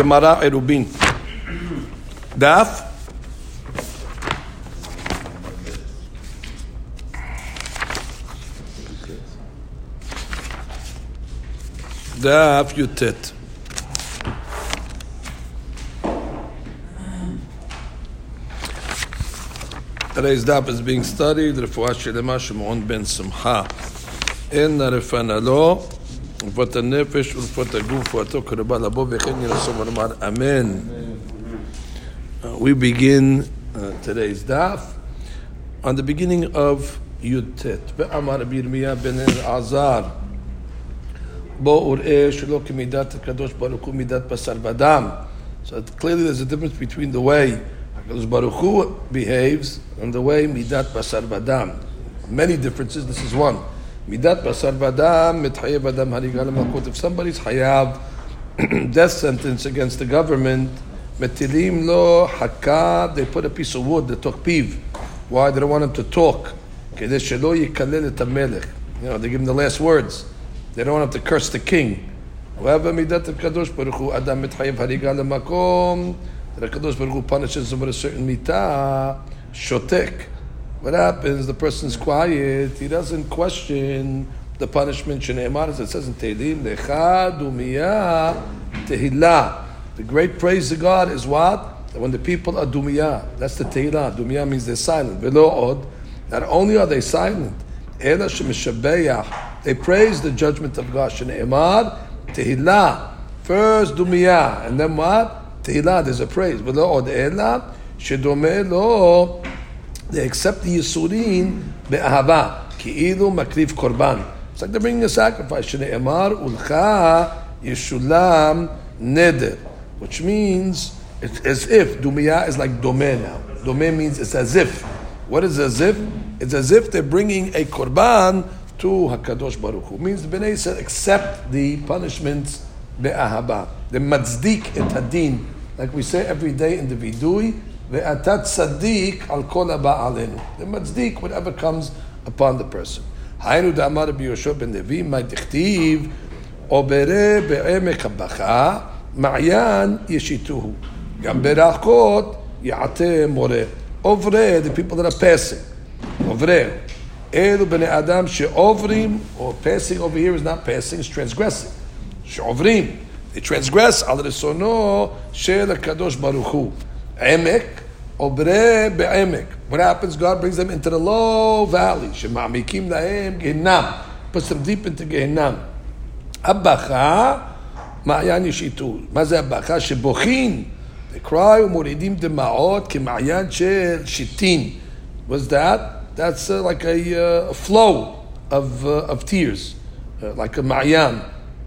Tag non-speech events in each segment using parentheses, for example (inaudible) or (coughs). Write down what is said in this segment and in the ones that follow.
Gemara Eruvin. Daf. Daf Yutet. Today's daf is being studied. Refuah Shelema Shimon ben Simcha. In Rifana Lo. רפואת הנפש ורפואת הגוף ורפואתו קרבה לבוא וכן ירסו ולומר אמן. We begin uh, today's daf on the beginning of Yud Tet. ואמר רבי ירמיה בן אלעזר בוא וראה שלא כמידת הקדוש ברוך הוא מידת בשר ודם. So clearly there's a difference between the way HaKadosh Baruch Hu behaves and the way midat basar vadam. Many differences, this is one. Midat basar vadam, mitchayev adam harigal malkut. If somebody's hayav (clears throat) death sentence against the government, metilim lo hakad, they put a piece of wood, they took piv. Why? They don't want him to talk. כדי שלא יקלל את המלך. You know, they give him the last words. They don't want him to curse the king. However, מידת הקדוש ברוך הוא, אדם מתחייב הריגה למקום, that HaKadosh Baruch Hu punishes him with a certain mitah, shotek. What happens? The person's quiet. He doesn't question the punishment. Shneimar, as it says in Tehillim, tehillah. The great praise of God is what? When the people are dumiyah, that's the tehillah. Dumiyah means they're silent. Velo. Not only are they silent. They praise the judgment of God. Shneimar tehillah. First dumiyah, and then what? Tehillah, there's a praise. But lo od lo they accept the Yisurin be'ahava, ki'ilu makriv korban. It's like they're bringing a sacrifice. Shne'emar ulcha yishulam neder, which means it's as if dumiyah is like domeh now. Domeh means it's as if. What is as if? It's as if they're bringing a korban to Hakadosh Baruch Hu. Means the Bnei Yisrael accept the punishments be'ahaba. The matzdik et hadin, like we say every day in the vidui, ve'atat tzaddik al kol haba alenu. The matzdik, whatever comes upon the person. היינו דאמר רבי יהושע בן לוי, מה דכתיב, עוברה בעמק הבכה, מעיין ישיתוהו. גם ברכות יעטה מורה. עוברה, the people that are passing. עוברה. אלו בני אדם שעוברים, or passing over here is not passing, it's transgressing. שעוברים. They transgress על רצונו של הקדוש ברוך הוא. עמק, עוברה בעמק. What happens? God brings them into the low valley. שמעמיקים להם גיהנם. puts them deep into גיהנם. הבכה, מעיין ישיתו. מה זה הבכה? שבוכים. They cry ומורידים דמעות כמעיין של שיטין. What's that? That's uh, like a, uh, a flow of, uh, of tears. Uh, like a ma'yan.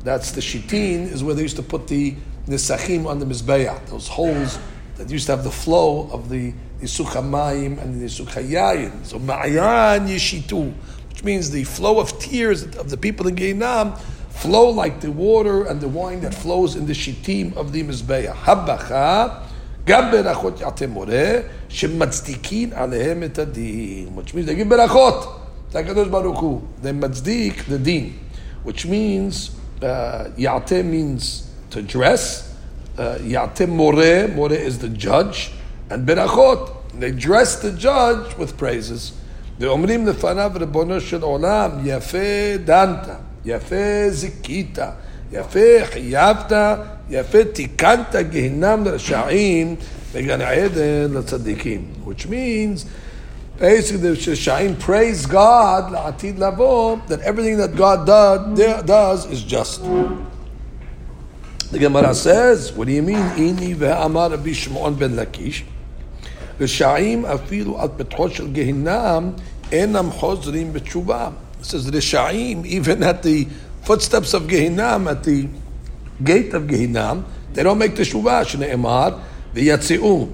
That's the shitin, is where they used to put the nisachim on the mizbeah, those holes that used to have the flow of the Yisuch HaMayim and the Yisuch HaYayin. So Ma'ayan Yishitu, which means the flow of tears of the people in Geinam flow like the water and the wine that flows in the shitim of the Mizbeah. Habbacha, גם ברכות יעטה מורה, שמצדיקין עליהם את הדין. which means they give ברכות. זה הקדוש ברוך הוא. They מצדיק the din. Which means, uh, יעטה means to dress, Yatem More, More is the judge, and Berachot, they dress the judge with praises. ואומרים לפניו ריבונו של עולם, יפה דנת, יפה זיכית, יפה חייבת, יפה תיקנת גיהנם לרשעים וגן עדן לצדיקים. Which means, basically the Sha'im praise God, לעתיד לבוא, that everything that God does, does is just. The Gemara says, what do you mean? Ini ve'amar Rabbi Shimon ben Lakish. Rishayim afilu al petchot shel gehinam enam chozrim b'tshuva. It says Rishayim, even at the footsteps of Gehinam, at the gate of Gehinam, they don't make the shuvah. Shne'emar v'yatzi'u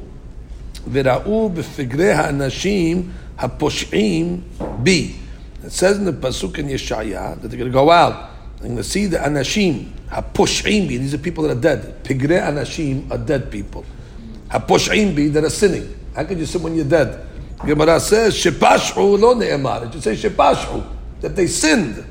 v'ra'u b'figrei ha'anashim ha'posh'im bi. It says in the pasuk in Yeshaya that they're going to go out and to see the anashim, Hapush'imbi, these are people that are dead. Pigre anashim are dead people. Hapush'imbi, that are sinning. How can you sin when you're dead? Gemara says, Shepash'u lo ne'emar. It should say Shepash'u, that they sinned.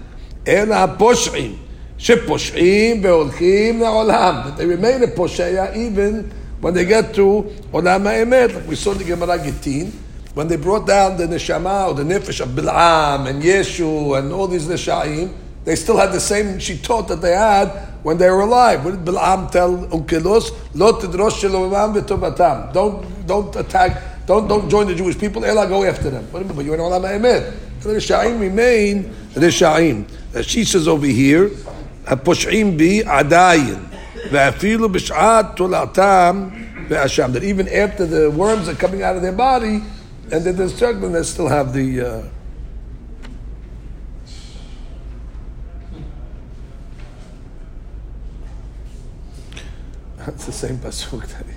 Ela hapush'im. Shepush'im ve'olchim ne'olam. That they remain a posheya even when they get to olam ha'emet. Like we saw the Gemara Gittin, when they brought down the neshama or the nefesh of Bil'am and Yeshu and all these neshaim, they still had the same she taught that they had when they were alive. What did Bilam tell Don't don't attack. Don't don't join the Jewish people. Ela go after them. But you know Olam Ahmed. The Rishaim remain Rishaim. She says over here, Haposhim bi adayin. That even after the worms are coming out of their body and they're struggling, they still have the. Uh, It's the same pasuk that he,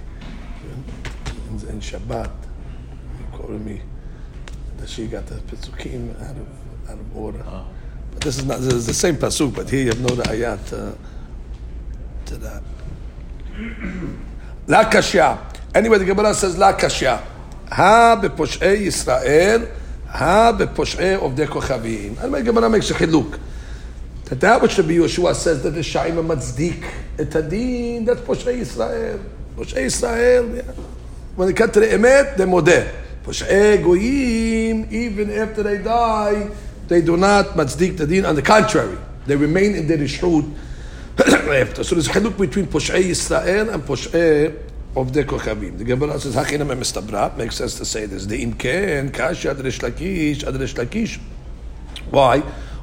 in, in Shabbat, he quoted me that she got the pasukim out of out of order. Oh. But this is not this is the same pasuk, but here you have no ayat uh, to that. La kashya. Anyway, the Gemara says la kashya. Ha beposhei Yisrael, ha beposhei of kochavim. And the Gemara makes a chiluk. That that which Rabbi Yeshua says that the Shaim Matzdik etadin, that's Poshei Israel. Poshei Israel, yeah. when they come to the Emet, they modeh. Poshei Goyim, even after they die, they do not Matzdik Tadin. On the contrary, they remain in their Rishut (coughs) after. So there's a chiluk between Poshei Israel and Poshei of the Kochavim. The Gemara says, Hachinam Mistabrat, makes sense to say this. The Imken, Kasha, Adresh Lakish, Adresh Lakish. Why?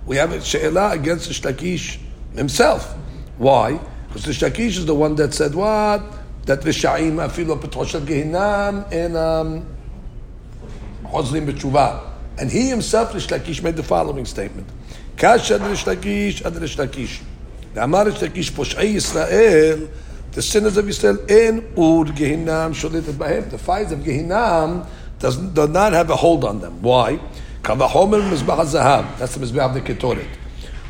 We have a she'ela against the Shlakish himself. Why? Because the Shlakish is the one that said what? That the Sha'im afilu petosh gehinam and um, chozlim b'tshuva. And he himself, the Shlakish, made the following statement. Kash ad Shlakish, ad Shlakish. The Amar Shlakish, Posh'ei Yisrael, the sinners of Israel, in ur gehinam sholitet bahem. The fires of gehinam does, does not have a hold on them. Why? כבחומר מזבח הזהב, that's the מזבח of the ketoret.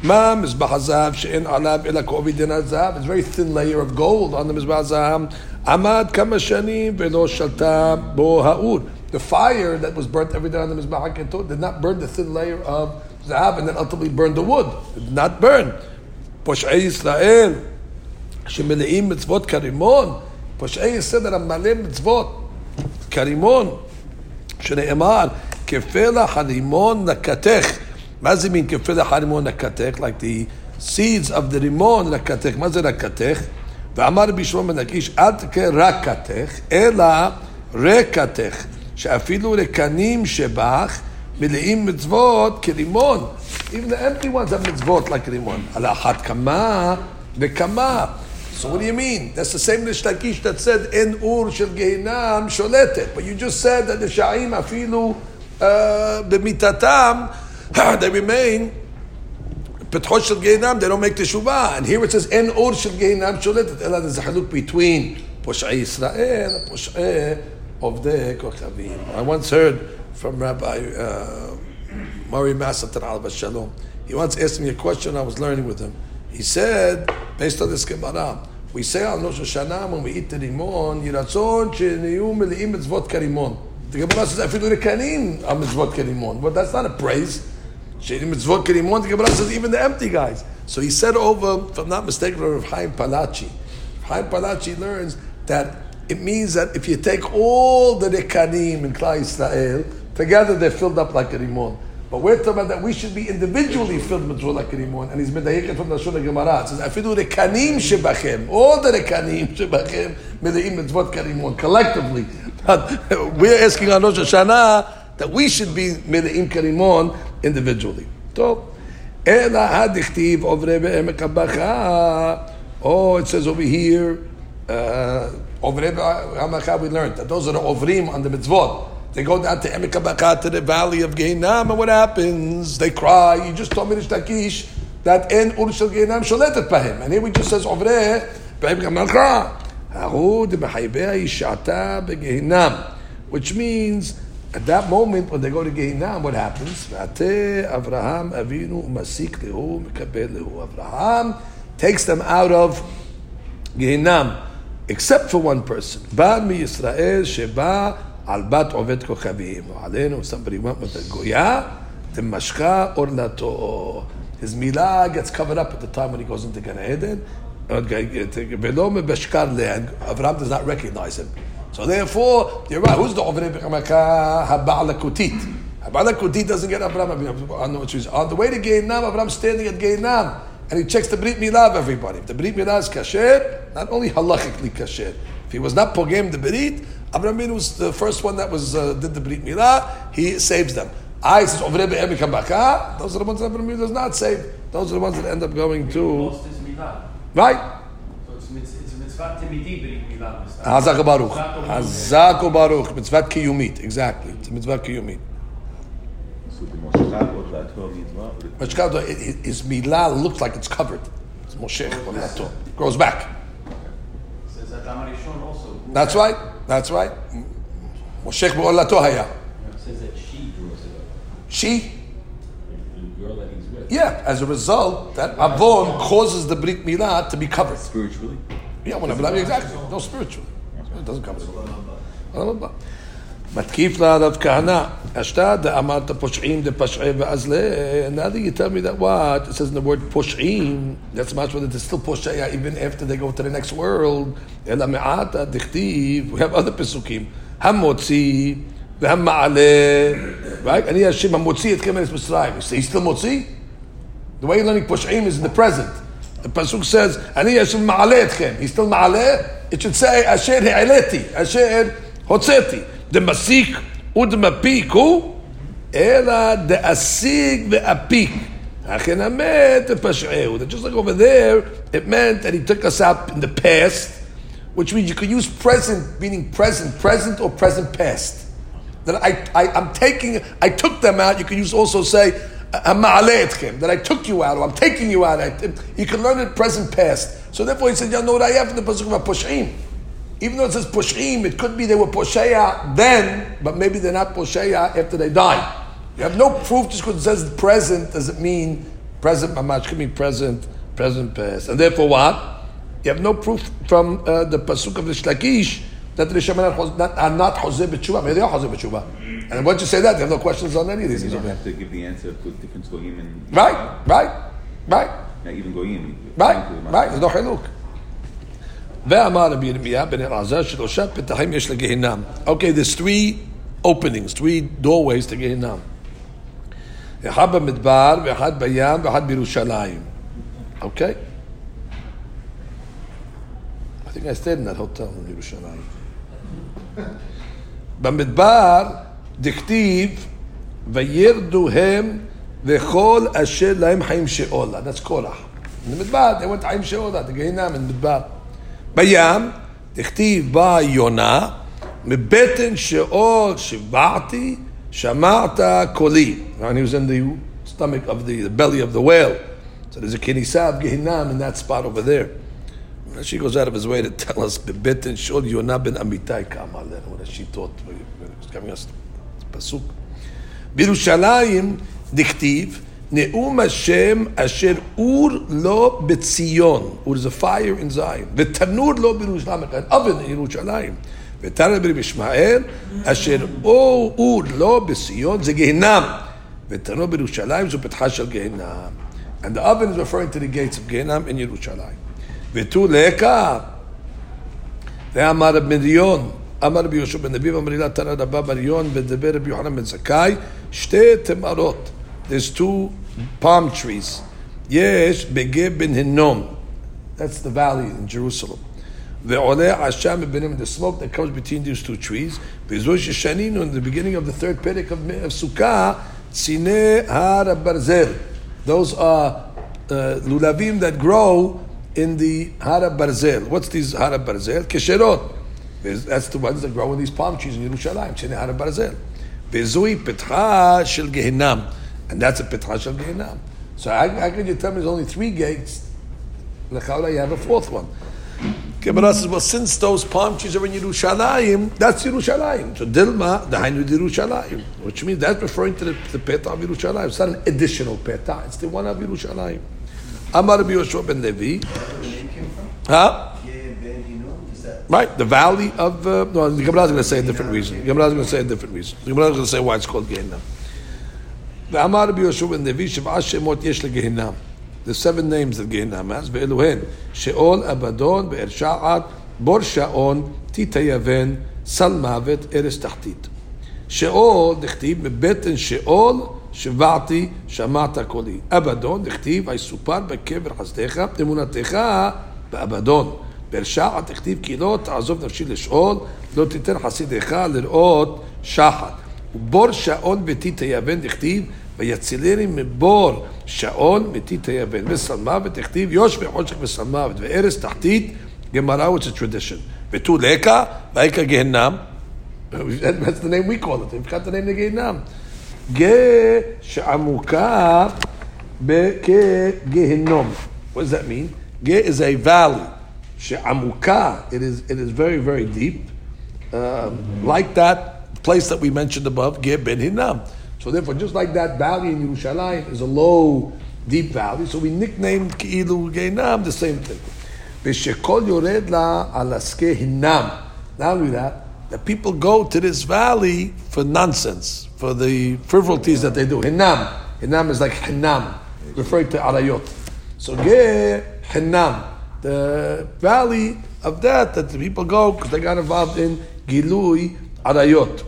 מה מזבח הזהב שאין עליו אלא כעובי דין הזהב? It's a very thin layer of gold on the מזבח הזהב. עמד כמה שנים ולא שלטה בו האור. The fire that was burnt every day on the מזבח הכתות did not burn the thin layer of זהב and then ultimately burned the wood. It did not burn. פושעי ישראל שמלאים מצוות כרימון, פושעי ישראל המלא מצוות כרימון, שנאמר כפלח הרימון נקתך. מה זה מין כפלח הרימון נקתך? Like the seeds of the רימון נקתך. מה זה נקתך? ואמר רבי שלמה בן הקיש, אל תקרא רקתך, אלא רקתך, שאפילו רקנים שבך מלאים מצוות כרימון. Even the empty ones have מצוות like רימון. על אחת כמה וכמה. So what do you mean? That's the same Rish Lakish that said, אין אור של גיהינם שולטת. But you just said that the sha'im אפילו uh, (laughs) they remain Petchosh Shel Gehinam, they don't make Teshuvah. And here it says, En Or Shel Gehinam Sholetet. Ela, there's a haluk between Posh'ei israel and Posh'ei the Kochavim. I once heard from Rabbi uh, Murray Masatan al Shalom. He once asked me a question I was learning with him. He said, based on this Gemara, we say on Rosh Hashanah when we eat the rimon Yiratzon she neyum mele'im mitzvot karimon. The Gemara says, "Afilu lekanim mitzvot kelimon," but that's not a praise. Sheidim mitzvot kelimon. The Gemara says, even the empty guys. So he said over, if I'm not mistaken, Rav Chaim Palachi. Chaim Palachi learns that it means that if you take all the rekanim in Klal Yisrael together, they're filled up like a. But we're talking about that we should be individually filled with like Karimun. And he's medayik from the Shulchan Gemara. It says, the rekanim shebachem, all the rekanim shebachem, medayim mitzvot Karimun collectively." We're asking on Rosh Hashanah that we should be Medeim Karimon individually. So, Oh, it says over here, uh, uh, we learned that those are the Ovrim on the mitzvot. They go down to Emek HaBacha, to the valley of Gehinam, and what happens? They cry. You just told me, Takish, that in Urshel Gehinam sholetet bahim. And here we just says, Ovre, Be'emek HaBacha which means at that moment when they go to Gehinam, what happens? Avraham Avinu Masik Lehu Mekabel Lehu. Avraham takes them out of Gehinam, except for one person. Bar mi Yisrael Sheba al bat ovet kochavim. Alenu, somebody went with a goya, the mashka orlato. His milah gets covered up at the time when he goes into Gan Eden. Abraham does not recognize him. So therefore, you're right. Who's the B'Chamaka? Haba'ala Kutit. Haba'ala Kutit doesn't get Abraham on the, way to Geinam, Abraham's standing at Geinam. And he checks the Brit Milah of everybody. If the Brit Milah is kasher, not only halachically kasher, if he was not pogem the Brit, Abraham was the first one that was uh, did the Brit Milah, he saves them. I says over there Those are the ones that Abraham does not save. Those are the ones that end up going to. Right? Hazak Baruch. Hazak Baruch. Mitzvah kiyumit. Exactly. It's a mitzvah kiyumit. Mashkav, his milah looks like it's covered. It's Moshe Grows back. That's right. That's right. Moshe Be'olato haya. Says that she grows it up. She? Yeah, as a result, that avon causes the brit milah to be covered. Spiritually? Yeah, whenever, exactly. No, spiritually. It doesn't cover it. מתקיף לה רב כהנא, אשתא דאמרת פושעים דפשעי ואז now that you tell me that what, it says in the word פושעים, that's much whether it's still פושע even after they go to the next world, אלא מעטה דכתיב, we have other פסוקים, המוציא והמעלה, right? אני השם המוציא אתכם מארץ מצרים, he's still מוציא? The way you're learning Push'im is in the present. The Pasuk says, Ani Yashem Ma'aleh He's still Ma'aleh. It should say, Asher He'aleti, Asher Hotzeti. The Masik Udmapiku, Ela the Asig Ve'apik. Just like over there, it meant that he took us up in the past, which means you could use present, meaning present, present or present past. That I, I, I'm taking, I took them out. You can use also say, that I took you out, or I'm taking you out. You can learn it present past. So therefore he said, you know what I have in the pasuk about pushim. Even though it says Poshim, it could be they were Posheya then, but maybe they're not Posheya after they die. You have no proof just because it says present does it mean present mamash, could mean present, present past. And therefore what? You have no proof from uh, the Pasuk of the Shlakish that the Rishonim are not Hoseh B'tshuva. Maybe they are Hoseh B'tshuva. And once you say that, they have no questions on any of these. You don't have to give the answer to different Goyim and... Right, right, right. Not even Goyim. Right, right. There's no Hiluk. ואמר רבי ירמיה בן אלעזר שלושה פתחים יש לגיהינם. Okay, there's three openings, three doorways to גיהינם. אחד במדבר, ואחד בים, ואחד בירושלים. Okay? I think I stayed in that hotel in ירושלים. במדבר דכתיב וירדו הם וכל אשר להם חיים שאולה. That's קורח. במדבר, they went חיים שאולה, the גיהינם in מדבר. בים, תכתיב בה יונה, מבטן שאור שבעתי, שמעת קולי. And he was in the stomach of the, the belly of the whale. So there's a kinisa of Gehinam in that spot over there. She goes out of his way to tell us, בבטן שאול יונה בן אמיתי קמה עלינו, what she taught, giving us פסוק. בירושלים דכתיב, נאום השם אשר אור לו בציון, אור זה fire in Zion, ותנור לו בירושלים, an oven in ירושלים. ותנא ברבי ישמעאל, אשר אור אור לו בציון זה גיהנם, ותנור בירושלים זו פתחה של גיהנם. And the oven is referring to the gates of גיהנם in ירושלים. ותו לקה, ואמר רב מדיון, אמר רבי יהושע בן נביב, אמר לה תנא רבא בריון, ודבר רבי יוחנן בן זכאי, שתי תמרות. there's two palm trees. Yes, Begeb ben Hinnom. That's the valley in Jerusalem. The Oleh Asham benim the smoke that comes between these two trees. Bezosh Shaninu in the beginning of the third Perek of, of Sukkah, Tzine Har Barzel. Those are uh, lulavim that grow in the Har Barzel. What's these Har Barzel? Kesherot. That's the ones that grow in these palm trees in Yerushalayim. Tzine Har Barzel. Bezui Petcha Shel Gehinam. And that's a Petra Shel Gehinam. So how, how can you tell me there's only three gates? Lechaula, you have a fourth one. Gemara says, well, since those palm trees are in Yerushalayim, that's Yerushalayim. So Dilma, the Hainu Yerushalayim, which means that's referring to the, the Petah of Yerushalayim. It's not an additional Petah, it's the one of Yerushalayim. Amar Rabbi Yoshua ben Levi. Huh? Right, the valley of. Uh, no, the Gemara is going to say a different reason. The Gemara is going to say a different reason. The Gemara is going to say why it's called Gehenna. ואמר רבי יהושע בן לוי, שבעה שמות יש לגיהנם. The seven names of גיהנם has, ואלו הן שאול, אבדון, באר שער, בור שעון, טיטה יבן, סל מוות, ארץ תחתית. שאול, דכתיב, מבטן שאול, שבעתי, שמעת קולי. אבדון, דכתיב, ויסופר בקבר חסדיך, אמונתך באבדון. באר שער, דכתיב, כי לא תעזוב נפשי לשאול, לא תיתן חסידיך לראות שחת. ובור שעון וטיטה יבן, דכתיב, ויצילני מבור שעון וטיטה יבן. וסלמה ותכתיב, יוש וחושך וסלמה וארץ תחתית, גמרא, which tradition. ותו לקה, ויקה גיהנם. (laughs) That's the name we call it. we've got the. Ge she'amuka. What does that mean? Ge is a valley. She'amuka, it is, it is very, very deep. Um, like that place that we mentioned above, Ge ben hinam. So therefore, just like that valley in Yerushalayim is a low, deep valley, so we nicknamed Ki'ilu Geinam the same thing. V'shekol yored alaske hinam. Now we that, the people go to this valley for nonsense, for the frivolities that they do. Hinam. Hinam is like hinam, referring to arayot. So Geh hinam, the valley of that, that the people go because they got involved in gilui arayot.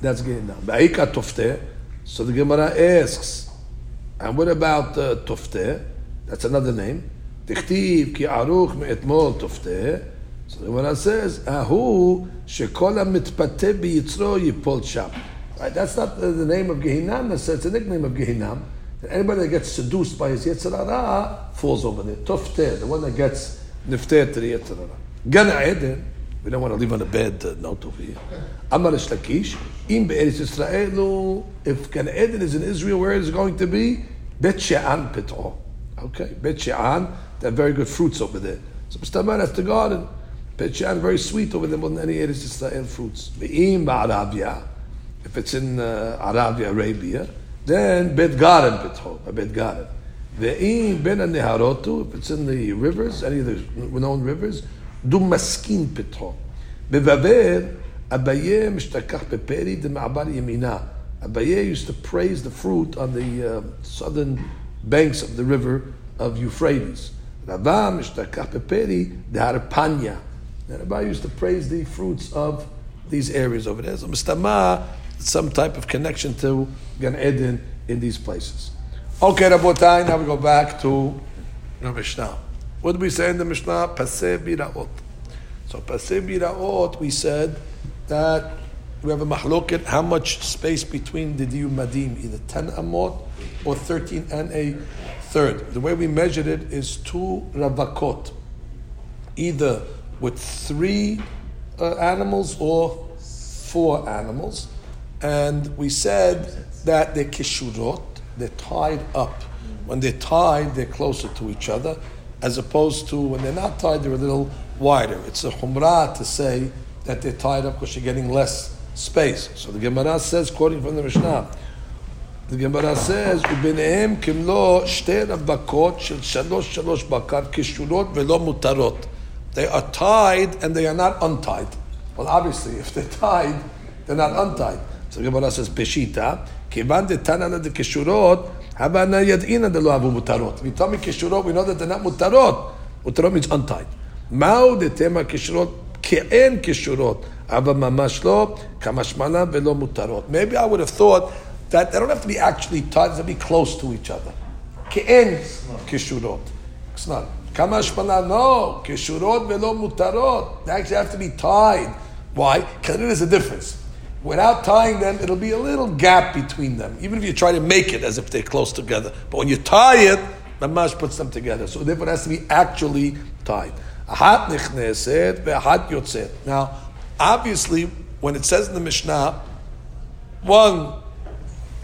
That's Gehinam. Ba'ika tofte. So the Gemara asks, and what about uh, tofte? That's another name. תכתיב כי ערוך מאתמול תופתה. so the Gemara says, Ahu shekola mitpate biyitzro yipol sham. Right? That's not the, the name of Gehinam. That's it's a nickname of Gehinam. Anybody that gets seduced by his Yetzirah falls over there. Tofter, the one that gets nifter to the Yetzirah. Gan Eden, we don't want to live on a bed uh, note over here. Amar Shlakish, im be'eretz Yisrael, if Gan Eden is in Israel, where is it going to be? Bet She'an Pet'o. Okay, Bet She'an, they have very good fruits over there. So Mr. Man, that's the garden. Bet very sweet over there more than any Eretz Israel fruits. Ve'im if it's in uh, Arabia, Arabia, then Bet Garen Bethol, Bet Garen. Ve'im Ben if it's in the rivers, any of the known rivers, Dumaskin Bethol. Bevaver, Abaye Mishtakach Beperi, the Yemina. Abaye used to praise the fruit on the uh, southern banks of the river of Euphrates. Rava Mishtakach Beperi, the Harpanya. And Abaye used to praise the fruits of these areas over there. So Mistama, some type of connection to Gan Eden in these places. Okay, Rabotai, now we go back to the Mishnah. What did we say in the Mishnah? Paseh biraot. So paseh biraot, we said that we have a mahloket, how much space between the diyu madim, either 10 amot or 13 and a third. The way we measured it is two ravakot, either with three uh, animals or four animals. And we said that they're kishurot, they're tied up. When they're tied, they're closer to each other as opposed to when they're not tied, they're a little wider. It's a humrah to say that they're tied up because you're getting less space. So the Gemara says, quoting from the Mishnah, the Gemara says, וביניהם כמלוא שתי רווקות של שלוש שלוש בקר קשורות ולא מותרות. They are tied and they are not untied. Well, obviously, if they're tied, they're not untied. So the Gemara says, פשיטא, כיוון דתנא דקשורות, הבנה ידעינא דלא אבו מותרות. If you tell me קשורות, we know that they're not מותרות. מותרות means untied. מהו דתמה קשורות? כאין קשורות, אבל ממש לא, כמשמענה ולא מותרות. Maybe I would have thought that they don't have to be actually tied, they have to be close to each other. כאין קשורות. It's not. Kamashpana no. Keshurot velo mutarot. They actually have to be tied. Why? Because there is a difference. Without tying them, it'll be a little gap between them, even if you try to make it as if they're close together. But when you tie it, the mash puts them together. So therefore, it has to be actually tied. Ahat nichneset ve'ahat yotzet. Now, obviously, when it says in the Mishnah, one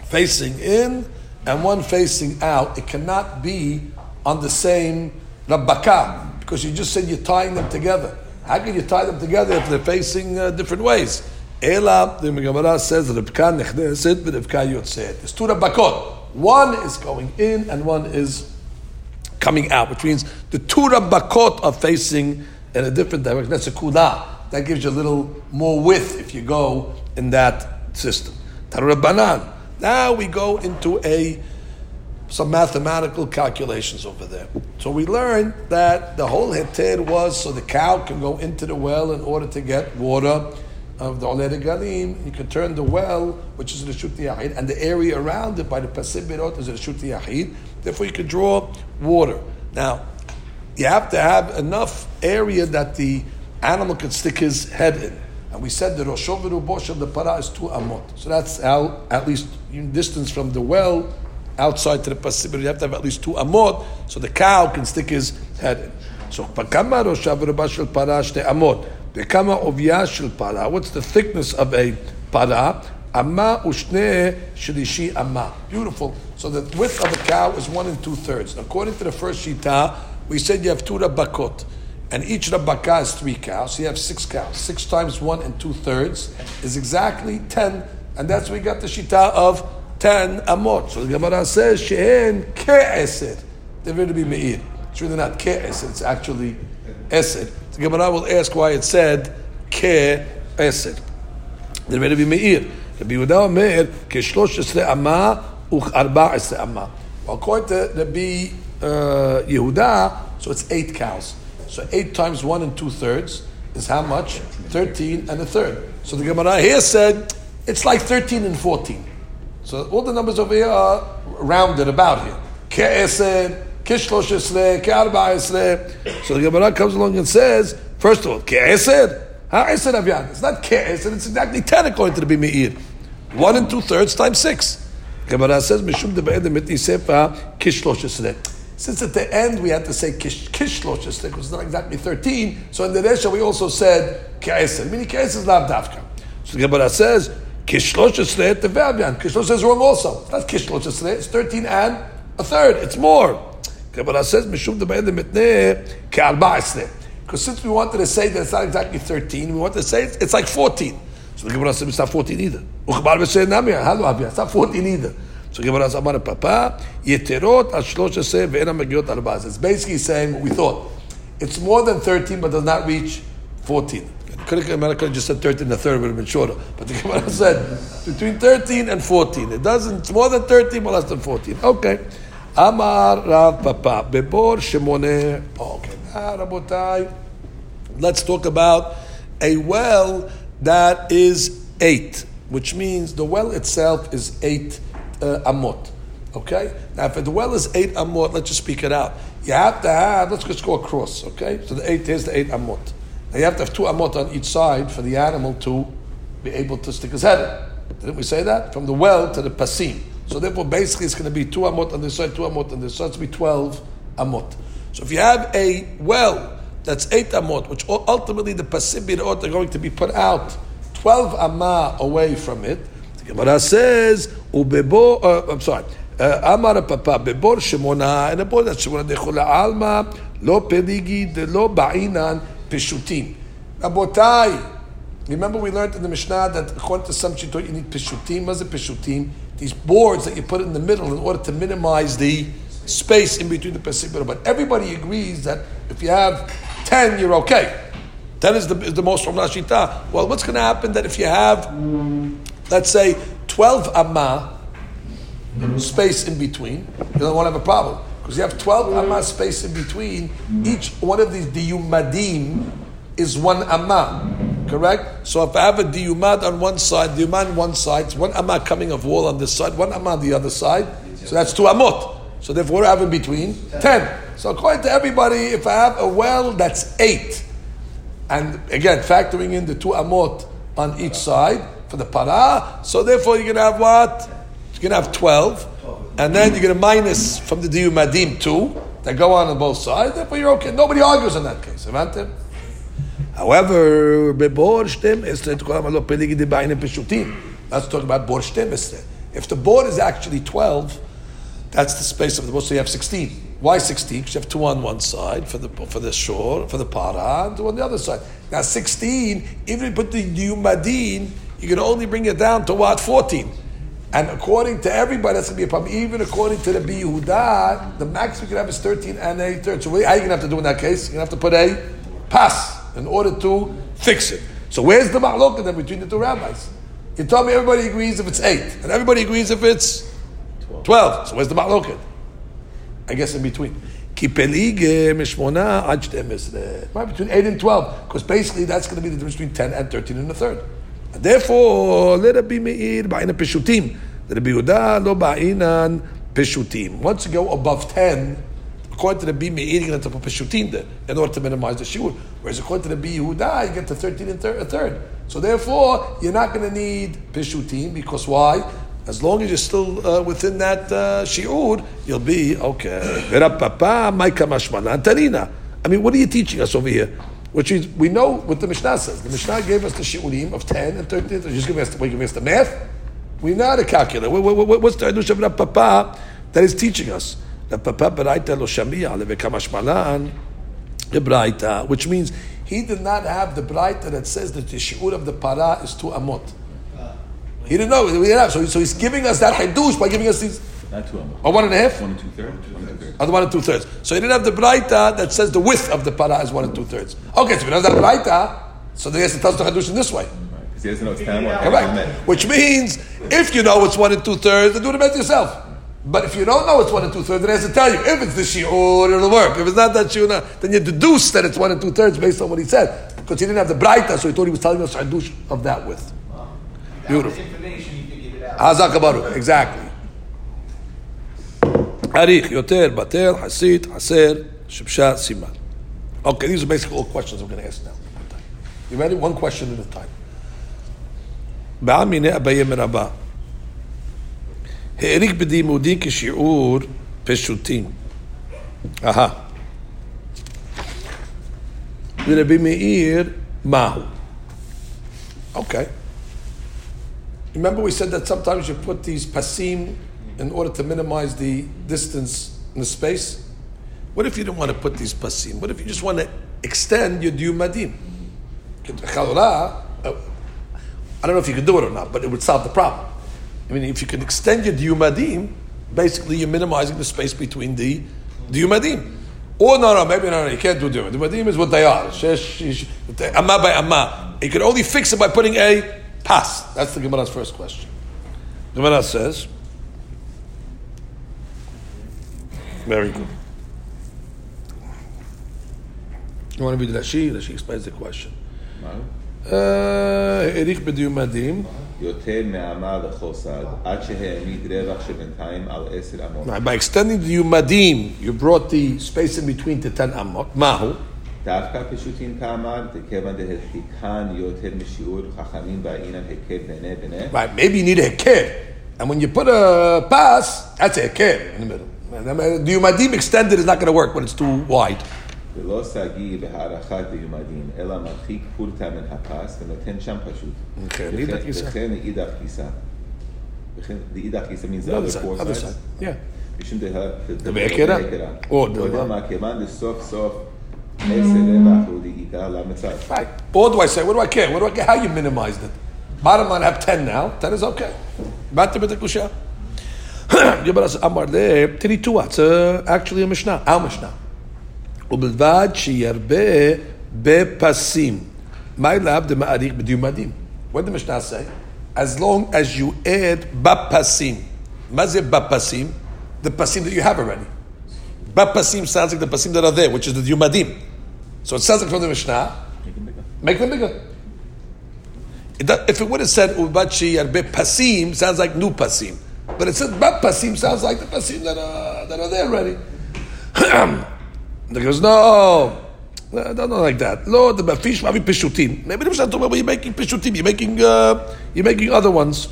facing in and one facing out, it cannot be on the same rabbaka because you just said you're tying them together. How can you tie them together if they're facing uh, different ways? Ela, the Gemara says, Ribka nechneset v'Ribka yotzet. There's two rabbakot. One is going in and one is coming out, which means the two rabbakot are facing in a different direction. That's a kudah. That gives you a little more width if you go in that system. Tarabanan. Now we go into a some mathematical calculations over there. So we learned that the whole heter was so the cow can go into the well in order to get water of the Oled Galim. You can turn the well, which is the Shuti Yahid, and the area around it by the Pasibirot is the Shuti Yahid. Therefore, you can draw water. Now, you have to have enough area that the animal could stick his head in. And we said the Roshov Bosh of the para is two amot. So that's how, at least distance from the well outside to the Pasibir, you have to have at least two amot so the cow can stick his head in. So, pakama Roshav shel para shte amot. Bekama ovya shel para. What's the thickness of a para? Amma ushne shlishi amma. Beautiful. So the width of a cow is one and two thirds. According to the first shita, we said you have two rabakot. And each rabaka is three cows. So you have six cows. Six times one and two thirds is exactly ten. And that's where we got the shita of ten amot. So the Gemara says, Shehen ke'esed. They're going to be me'ir. It's really not ke'esed, it's actually esed. The Gemara will ask why it said ke'esed. They're going to be me'ir. Rabbi Yehuda Omer, כ-13 אמה וכ-14 אמה. Well, according to Rabbi uh, Yehuda, so it's eight cows. So eight times one and two thirds is how much? Thirteen and a third. So the Gemara here said it's like thirteen and fourteen. So all the numbers over here are rounded about here. Ke'esed, kishloshisle, ke'arba'esle. So the Gemara comes along and says, first of all, ke'esed, ha'esed avyan. It's not ke'esed, it's exactly ten according to the Bimeir. One and two thirds times six. Gemara says, Mishum. Since at the end we had to say kish kishloshisle, because it's not exactly 13, so in the Resha we also said ke'esed, meaning ke'esed is not dafka. So the Gemara says, kishloshisle tevavyan. Kishloshisle is wrong also. It's not kishloshisle, it's 13 and a third, it's more. Gemara says, Mishum. Because since we wanted to say that it's not exactly 13, we want to say it's, it's like 14. So the Gemara says it's not 14 either. It's not 14 either. So Gemara says, Amar Papa, yeterot al shloshes ve'ena magiot al It's basically saying what we thought. It's more than 13, but does not reach 14. Could have, could have just said 13 and third would have been shorter. But the Gemara (laughs) said between 13 and 14. It doesn't, it's more than 13, but less than 14. Okay. Amar Rav Papa, Bebor Shemone. Okay. Now, Rabotai, let's talk about a well that is eight, which means the well itself is eight uh, amot. Okay? Now, if the well is eight amot, let's just speak it out. You have to have, let's just go across, okay? So the eight, here's the eight amot. Now you have to have two amot on each side for the animal to be able to stick his head in. Didn't we say that? From the well to the pasim. So therefore, basically, it's going to be two amot on this side, two amot on this side. It's going to be 12 amot. So if you have a well that's eight amot, which ultimately the pasim birot are going to be put out 12 amma away from it, the Gemara says, Ubebo, uh, I'm sorry, אמר פאפה, בבור שמונה, and a בור that שמונה דכולה עלמא, לא פליגי דלא בעינן Pishutim. Rabotai. Remember we learned in the Mishnah that according to some Chitot, you need Pishutim. What is a Pishutim? These boards that you put in the middle in order to minimize the space in between the Pesach But everybody agrees that if you have 10, you're okay. 10 is the, is the most from Shita. Well, what's going to happen that if you have, let's say, 12 Amma, space in between, you don't want to have a problem. Because you have 12 amma space in between, each one of these diyumadim is one amma. Correct? So if I have a diyumad on one side, diyumad on one side, one amma coming of wall on this side, one amma on the other side. So that's two amot. So therefore, I have in between 10. So according to everybody, if I have a well that's 8, and again, factoring in the two amot on each side for the para, so therefore you're to have what? You're to have 12, and then you're going to minus from the diyumadim 2 that go on on both sides, therefore you're okay. Nobody argues in that case. However. Let's talk about. If the board is actually 12, that's the space of the board, so you have 16. Why 16? Because you have two on one side for the for the shore, for the para, and two on the other side. Now 16, even if you put the Yumadin, you can only bring it down to what? 14. And according to everybody, that's going to be a problem. Even according to the Bihuda, the max we can have is 13 and a third. So what are you going to have to do in that case? You're going to have to put a pass in order to fix it. So where's the ma'loka then between the two rabbis? You told me everybody agrees if it's 8, and everybody agrees if it's 12. 12. So where's the ma'loka? I guess in between. Right between 8 and 12, because basically that's going to be the difference between 10 and 13 and a third. Therefore, let it be meir ba'ina peshutim. be Yehuda lo ba'inan peshutim. Once you go above 10, according to the B Meir, you get to put peshutim there in order to minimize the shiur. Whereas according to the B Yehuda, you get to 13 and thir- a third. So therefore, you're not going to need peshutim because why? As long as you're still uh, within that uh, shiur, you'll be okay. I mean, what are you teaching us over here? Which is, we know what the Mishnah says. The Mishnah gave us the shiurim of 10 and 13. You're just giving us, giving us the math? We know how to calculate. What, what, what, what's the Hadush of Papa that is teaching us? Which means he did not have the braita that says that the shiur of the para is two amot. He didn't know. He didn't have. So, so he's giving us that hadush by giving us these. Not two amot. Or oh, one and a half? One and two thirds. One and two thirds. Or one and two thirds. So he didn't have the braita that says the width of the para is one and two thirds. Okay, so if he doesn't have braita, so then he has to tell us the hadush in this way. Because he doesn't know it's ten or Correct. Which means if you know it's one and two thirds, then do the math yourself. But if you don't know it's one and two thirds, then it has to tell you. If it's the shiur, it'll work. If it's not that shiur, then you deduce that it's one and two thirds based on what he said. Because he didn't have the braita, so he thought he was telling us the hadush of that width. Beautiful. information, you figured it out. Hazak Baruch, exactly. Arich, Yoter, Bater, Hasid, Haser, Shibsha, Siman. Okay, these are basically all questions I'm going to ask now. You ready? One question at a time. בעל מיני אביי מרבה. העריך בדימודי כשיעור פשוטים. אהה. ורבי מאיר, מהו? Okay. Remember we said that sometimes you put these pasim in order to minimize the distance in the space? What if you don't want to put these pasim? What if you just want to extend your? Chalorah, uh, I don't know if you could do it or not, but it would solve the problem. I mean, if you can extend your diumadim, basically you're minimizing the space between the diumadim. Or no, no, maybe no, no, you can't do diumadim. Diumadim is what they are. Amma by amma. You can only fix it by putting a pas. That's the Gemara's first question. The Gemara says, very good. You want to read Rashi? Rashi explains the question. מה? העריך בדיומדים, יותר מאמה לחוסד, עד שהעמיד רווח שבינתיים על עשר אמות. Right, by extending the Yumadim, you brought the space in between to 10 Amot. Mahu. דווקא פשוטים כאמר, כיוון דהרחיקן יותר משיעור חכמים בעינן היקב ביני ביני. Right, maybe you need a hekir. And when you put a pass, that's a hekir in the middle. And then The Yumadim extended is not going to work when it's too wide. ולא סגי בהערכת דיומדים, אלא מרחיק פורתא מן הפס ונותן שם פשוט. וכן, וכן- מאידך גיסא. וכן לאידך גיסא. וכן לאידך גיסא means the The other other side, four other sides. side. Yeah. משום דה- דה- בהקרה. בהקרה. או, לא יודע דבר. מה, כיוון דסוף סוף עשר רווח הוא לעיקר למצד. Right. Or do I say, what do I care? What do I care how you minimized it? Bottom line, I have 10 now. 10 is okay. Back to B'tekusha. Gemara says, Amar le, tiritua. It's uh, actually a Mishnah, our Mishnah. ובלבד שירבה בפסים. מה אליו דמעריך בדיומדים? What did the Mishnah say? As long as you add בפסים. מה זה בפסים? The pasim that you have already. Bapasim sounds like the pasim that are there, which is the Yumadim. So it sounds like from the Mishnah, make them bigger. It does, if it would have said Ubachi Yarbe Pasim, sounds like new Pasim. But it says Bab Pasim sounds like the Pasim that are, that are there already. (clears throat) He goes, no, no, no, not like that. Lord, the Bafish Mavi Peshutim. Maybe the Mishnah talking about when you're making Peshutim, you're making, uh, you're making other ones,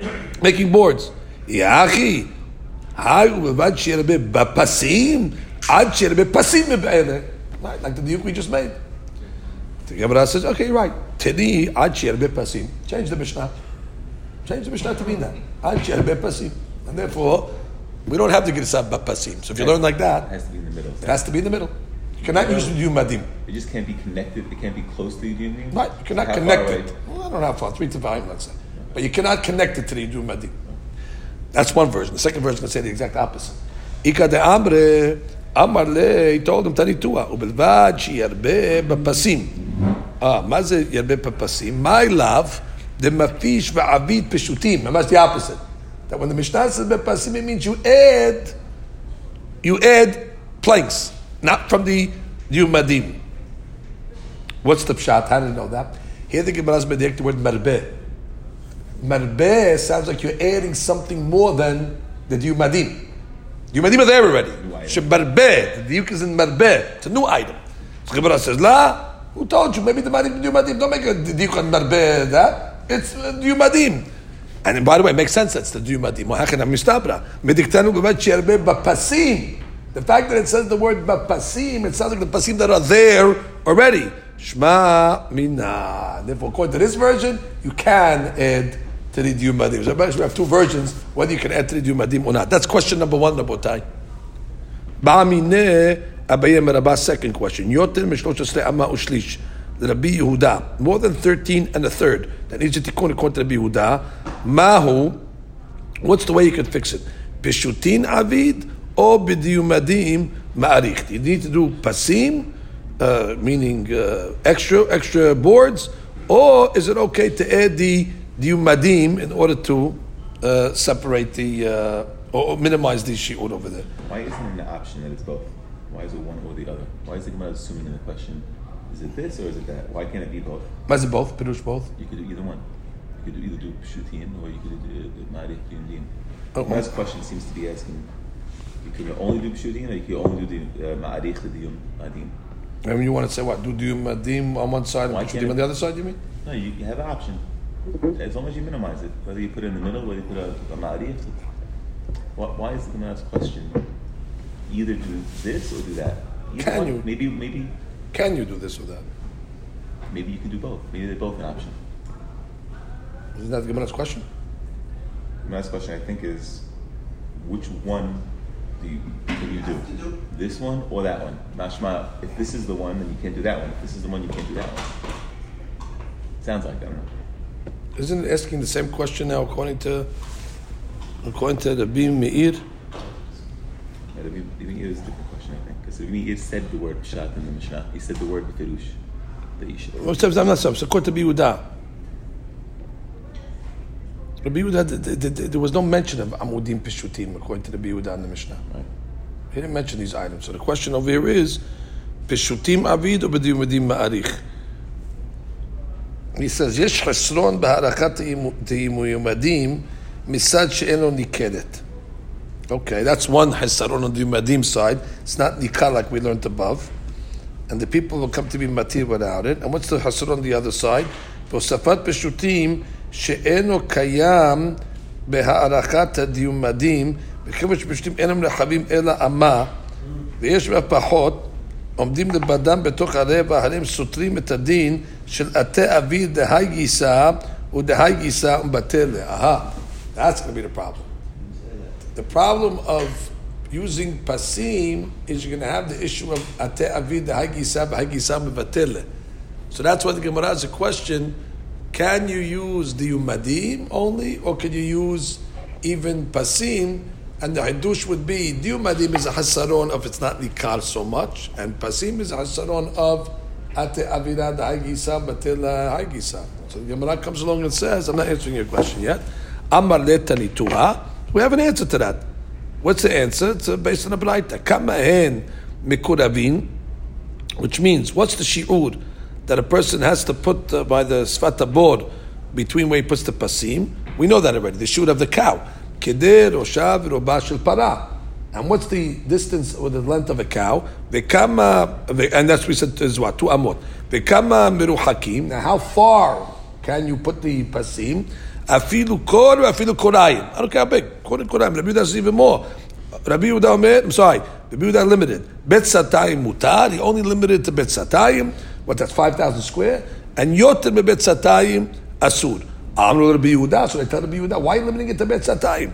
(clears throat) making boards. Yachi. היי ובלבד שירבה בפסים, עד שירבה פסים מבעלה. Right, like the diuk we just made. The Gemara says, okay, you're right. Tini, עד שירבה פסים. Change the Mishnah. Change the Mishnah to mean that. עד שירבה פסים. And therefore, we don't have to get a pasim. So if you learn like It that, has to be in the middle. it has to be in the middle. You cannot use the yumadim. It just can't be connected. It can't be close to the union. Right, you cannot How far connect away? it. Well, I don't know how far, three to five, let's say. But you cannot connect it to the yumadim. That's one version. The second version is going to say the exact opposite. Ika de amre, amar le, he told him, tani tua, ubelvad שירבה בפסים. Ah, מה זה ירבה בפסים? My love, the mafish va'avid peshutim. And that's the opposite. That when the Mishnah says bepasim, it means you add, you add planks, not from the yumadim. What's the pshat? How do you know that? Here the Gemara is the word marbeh. Marbeh sounds like you're adding something more than the yumadim. Yumadim are there already. Shemarbeh, the diuk is in marbeh. It's a new item. So Gemara says, La, who told you? Maybe the madim yumadim. Don't make a diuk on marbeh that. It's uh, yumadim. And by the way, it makes sense that's the yumadim. Wahachan mistabra. Mediktanu gavad she'arbe bapasim. The fact that it says the word bapasim, it sounds like the pasim that are there already. Shma mina. Therefore, according to this version, you can add to the Yumadim. So we have two versions, whether you can add to the Yumadim or not. That's question number one, Rabotai. Ba'amine Abaye Merabah's second question. Yoter Mishlosh Amma Ushlish. Rabbi Yehuda, more than 13 and a third. That needs a tikkun according to Rabbi Yehuda. Mahu, what's the way you can fix it? Pishutin avid or bidiyumadim ma'arich. You need to do pasim, uh, meaning uh, extra extra boards, or is it okay to add the diyumadim in order to uh, separate the uh, or minimize the shiur over there? Why isn't it an option that it's both? Why is it one or the other? Why is the Gemara assuming in the question, is it this or is it that? Why can't it be both? Why is it both? Pirush both? You could do either one. You could either do Pshutim or you could do the Ma'arif Yundim. Oh, The last question seems to be asking, you can only do Pshutim or you can only do the uh, Ma'arif Diyum Adim? I mean, you want to say what? Do diyumadim on one side Why and can't it- on the other side? You mean? No, you, you have an option. As long as you minimize it, whether you put it in the middle, whether you put a, a Ma'arif. Why, why is the Gemara's question either do this or do that? Either Can one. you? Maybe, maybe, Can you do this or that? maybe you can do both. Maybe they're both an option. Isn't that the Gemara's question? The last question I think is, which one do you, can you do? This one or that one? Mashma, if this is the one, then you can't do that one. If this is the one, you can't do that one. Sounds like, I don't. Isn't it asking the same question now according to according to the Bim Meir? Yeah, the Ibn is different question, I think. Because Ibn said the word pshat in the Mishnah. He said the word befirush. Most times I'm not so. According to Yehuda. Rabbi Yehuda, th- th- th- there was no mention of Amudim Pishutim according to the Rabbi Yehuda in the Mishnah. Right. He didn't mention these items. So the question over here is Pishutim Avid or B'diyumadim Ma'arich? He says, יש חסרון בהערכת תימוימדים מצד שאין לו ניכרת. Okay, that's one חסרון on the Yumadim side. It's not nikah like we learned above. And the people will come to be matir without it. And what's the חסרון on the other side? והוספת פשוטים שאינו קיים בהערכת הדיומדים, וכיוון שפשוטים אינם רחבים אלא אמה, ויש בה פחות, עומדים לבדם בתוך הרבע, הרי הם סותרים את הדין של עטה אבי דהי גיסא ודהי גיסא ובטלה. Aha, that's going to be the problem. The problem of using pasim is you're going to have the issue of ate avid hagisa hagisa mevatele. So that's why the Gemara has a question: Can you use the umadim only, or can you use even pasim? And the hadush would be the umadim is a hasaron of it's not nikar so much, and pasim is a hasaron of ate avidah hagisa batela hagisa. So the Gemara comes along and says, "I'm not answering your question yet." Amar letanituha. We have an answer to that. What's the answer? It's based on a braita. Kamahen mikuravin, which means what's the shiur that a person has to put uh, by the svata board between where he puts the pasim? We know that already. The shiur of the cow, kedir or shav or bashil para. And what's the distance or the length of a cow? Vekama, and that's what we said is what two amot. Vekama miruhakim. Now, how far can you put the pasim? Afilu kor, afilu korayim. I don't care how big. Kor and korayim. Rabbi Yehuda says even more. Rabbi Yehuda Omer, I'm sorry. Rabbi Yehuda limited. Bet satayim mutar. He only limited to bet satayim. What? That's five thousand square. And yoter be bet satayim asur. Amru Rabbi Yehuda. So they tell Rabbi Yehuda, why are you limiting it to bet satayim?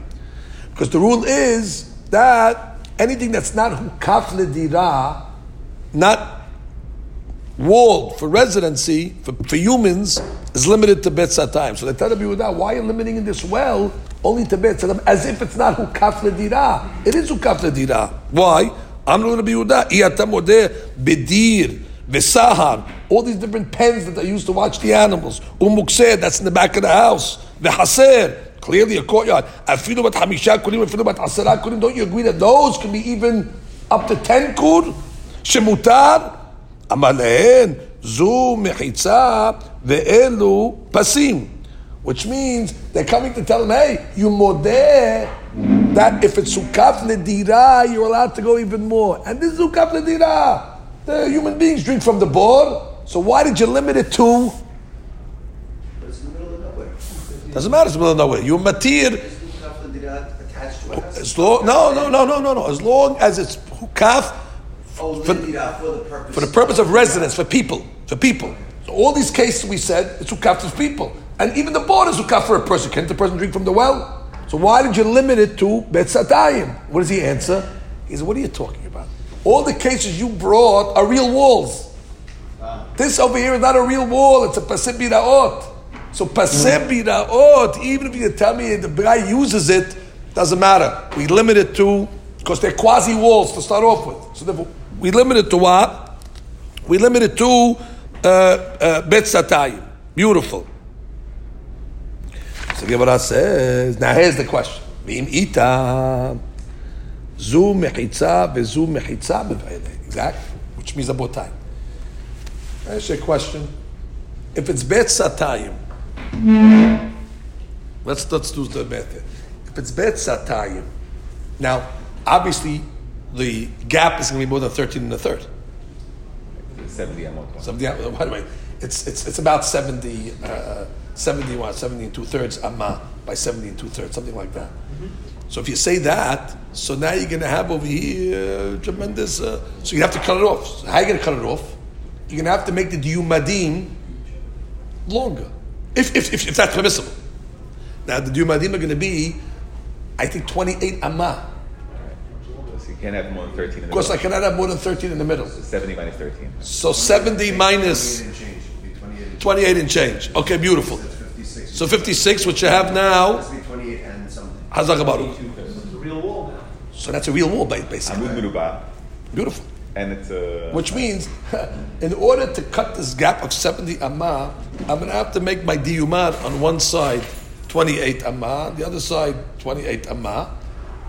Because the rule is that anything that's not hukaf ledira, not walled for residency for, for humans is limited to Bet Satayim. So tell Rabbi Yehuda, why are you limiting in this well only to Bet Satayim as if it's not Hukaf Ledira? It is Hukaf Ledira. Why? Amru Rabbi Yehuda, Iyata Modeh Bedir all these different pens that they used to watch the animals. Umukseh, that's in the back of the house. Vehaser, clearly a courtyard. Afilu bat hamisha kurim, afilu bat asara kurim. Don't you agree that those can be even up to ten kur? Shemutar? Amalehen, zu mechitza, ve'elu pasim. Which means they're coming to tell him, hey, you modeh that if it's sukaf ledira, you're allowed to go even more. And this is sukaf ledira. The human beings drink from the bore, So why did you limit it to? But it's in the middle of nowhere. Doesn't matter. It's in the middle of nowhere. You matir. Is the Kaf attached to a? As long, no, no, no, no, no, no. As long as it's hukaf Oh, for- for the purpose. for the purpose of residence, for people, for people. So all these cases we said it's hukaf for people, and even the board is hukaf for a person. Can't the person drink from the well? So why did you limit it to betzatayim? What does he answer? He says, "What are you talking about? All the cases you brought are real walls. Ah. This over here is not a real wall; it's a pasib biraot. So pasib mm. biraot, even if you tell me the guy uses it, doesn't matter. We limit it to because they're quasi walls to start off with. So therefore, we limit it to what? We limit it to uh, uh, bet satayim. Beautiful. So Gemara says, now here's the question. V'im ita zu vezu mechitza b'vaylein. Exactly. Which means abotai. That's a question. If it's bet satayim, let's let's do the here. If it's bet satayim, now obviously the gap is going to be more than thirteen and a third. 70 amot. Something, by the way, it's, it's, it's about 70, uh, 71, 70 and two thirds amma by 70 and two thirds, something like that. So if you say that, so now you're going to have over here tremendous. Uh, so you have to cut it off. So how are you going to cut it off? You're going to have to make the diyumadim longer, if, if, if, if that's permissible. Now the diyumadim are going to be, I think, 28 amma. So can't have more than 13 in the Of course, I middle. cannot have more than 13 in the middle. 70 minus 13. So 70 minus 28 and change. It'd be 28 and 28 and change. Okay, beautiful. So 56, which you have now, Has to be 28 and something. Hazak Baruch. It's a real wall now. So that's a real wall, ba- basically. Beautiful. and it's a. Which means, (laughs) in order to cut this gap of 70 amma, I'm going to have to make my diyumat on one side 28 amma, the other side 28 amma,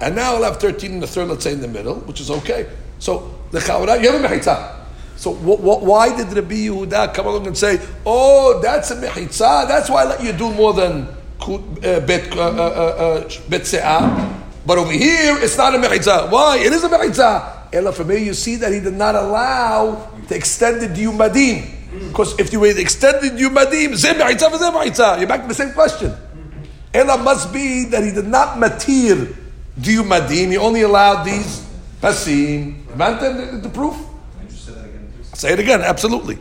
and now I'll have 13 in the third, let's say in the middle, which is okay. So the chawra, you have a mechitza. So wh- wh- why did Rabbi Yehuda come along and say, oh, that's a mechitza, that's why I let you do more than uh, bet, uh, uh, uh, bet se'ah. But over here, it's not a mechitza. Why? It is a mechitza. Ella, from here you see that he did not allow the extended yumadim. Because if you were the extended yumadim, zeh mechitza v'zeh mechitza. You're back to the same question. Ella must be that he did not matir diyumadim. You only allowed these pasim. The, the proof. You say again? Say it again, absolutely.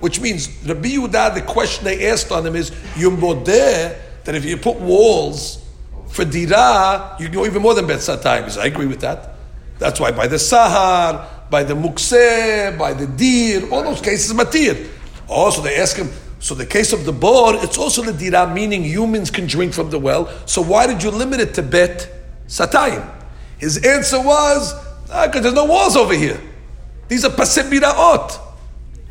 Which means Rabbi Yehuda, the question they asked on him is, you modeh that if you put walls for dira, you go even more than bet satayim. I agree with that. That's why by the sahar, by the mukseh, by the dir, all those cases matir. Also, they ask him. So the case of the boar, it's also the dira, meaning humans can drink from the well. So why did you limit it to bet satayim? His answer was, ah, because there's no walls over here. These are pasibiraot.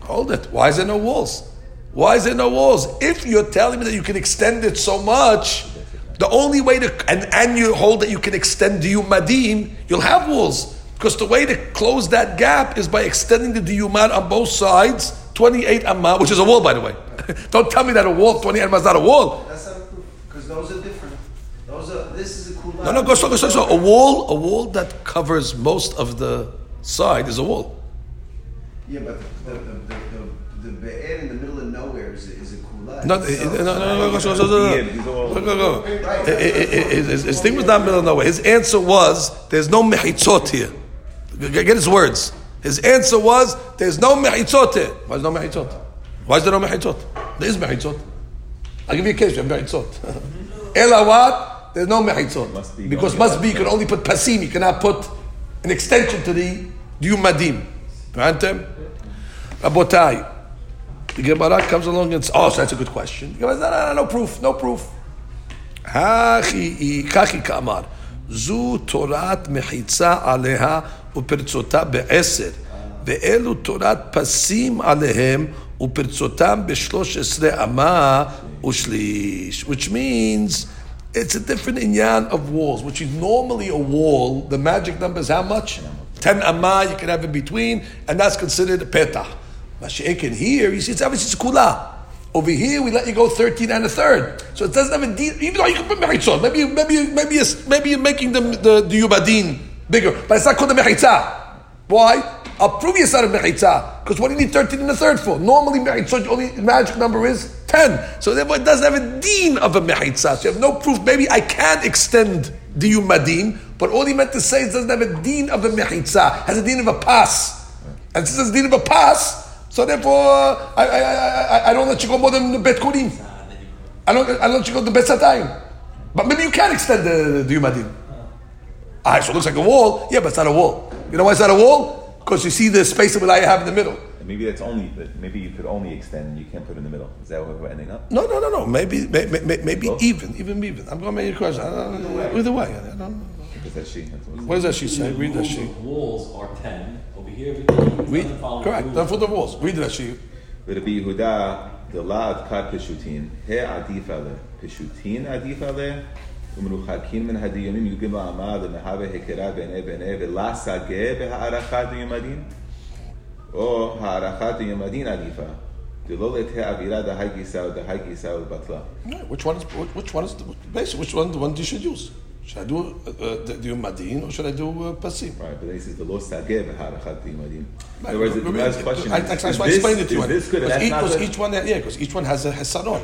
Hold it. Why is there no walls? Why is there no walls? If you're telling me that you can extend it so much, the only way to and, and you hold that you can extend the yumadim, you'll have walls. Because the way to close that gap is by extending the diyumad on both sides, 28 amma, which is a wall by the way. (laughs) Don't tell me that a wall, 28 amma is not a wall. That's not proof. Because those are different. Those are, this is No, no, go slow, go slow, go slow. A wall, a wall that covers most of the side is a wall. Yeah, but the, the, the, the, the be'er in the middle of nowhere is a, is a kula. No, no, no, no, go, go, go, go, go, go, go. Eh, eh, eh, eh, His his thing was not middle of nowhere. His answer was, there's no mechitzot here. Get his words. His answer was, there's no mechitzot here. Why is there no mechitzot? Why is there no mechitzot? There is mechitzot. I'll give you a case, you have mechitzot. (laughs) Ela what? There's no mechitzot. Must be Because going must the be, you can only put pasim, you cannot put an extension to the yumadim. Rantem? Rabotai. The Gemara comes along and says, oh, so that's a good question. The Gemara says, no, no, no, no proof, no proof. הכי ככי כאמר, זו תורת מחיצה עליה ופרצותה בעשר, ואלו תורת פסים עליהם ופרצותם בשלוש עשרה אמה ושליש. Which means it's a different inyan of walls, which is normally a wall. The magic number is how much? 10 amma you can have in between, and that's considered a petah. Mashiach here, you see, it's obviously it's kula. Over here, we let you go 13 and a third. So it doesn't have a deal, even though you can put mechitzot. Maybe, maybe, maybe, it's- maybe you're making the, the, the yubadin bigger, but it's not called the mechitza. Why? I'll prove you it's not a mechitza. Because what do you need 13 and a third for? Normally, mechitzot, only magic number is 10. So therefore, it doesn't have a deen of a mechitza. So you have no proof. Maybe I can extend the yumadin, but all he meant to say is doesn't have a deen of a mechitza. has a deen of a pass. And since it's a deen of a pass, so therefore, I, I, I, I, don't let you go more than the bet kurim. I don't, I don't let you go to the bet satayim. But maybe you can extend the, the yumadin. Alright, so it looks like a wall. Yeah, but it's not a wall. You know why it's not a wall? Because you see the space that I have in the middle. And maybe that's only. Maybe you could only extend. and You can't put it in the middle. Is that where we're ending up? No, no, no, no. Maybe, maybe, maybe Both? even, even even. I'm going to make a question. I don't know. Either way. I don't know. Because that's she. That's what What does that she say? Read that she. Walls are ten. Over here, everything Read. doesn't follow Correct. rules. Don't put the walls. Read that she. ורבי יהודה דלת כד פשוטין, העדיף עליה. פשוטין עדיף עליה, ומרוחקין מן הדיונים יוגים לעמה למהווה היכרה ביני ביני ולסגה בהערכת דיומדין, או הערכת דיומדין עדיפה, דלא לתהה אווירה דהי גיסה ודהי גיסה ובטלה. Yeah, which one is which one is the, basically which one the one you should use? Should I do uh, the, do madin or should I do uh, pasim? Right, but then he says דלא סגה בהערכת דיומדין. In Right, other words, the remember, last question I, is, that's is why I explained it this, to you. is this good and Because that's each, not because good? each one, yeah, because each one has a hasanon.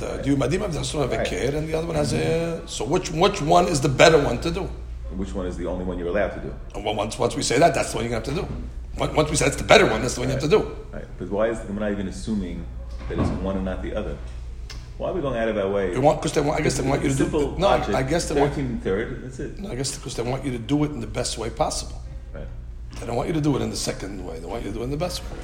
The Yumadim have the hasanon of a Right. kid, and the other one has a. So which which one is the better one to do? Which one is the only one you're allowed to do? And well, once once we say that, that's the one you have to do. Once once we say it's the better one, that's the one you have to do. Right. But why is the Gemara even assuming that it's one and not the other? Why are we going out of our way? They want because they want. I guess they want you to Simple do. No, I, logic, I guess they want. 13 third, that's it. No, I guess because they want you to do it in the best way possible. Right. They don't want you to do it in the second way. They want you to do it in the best way.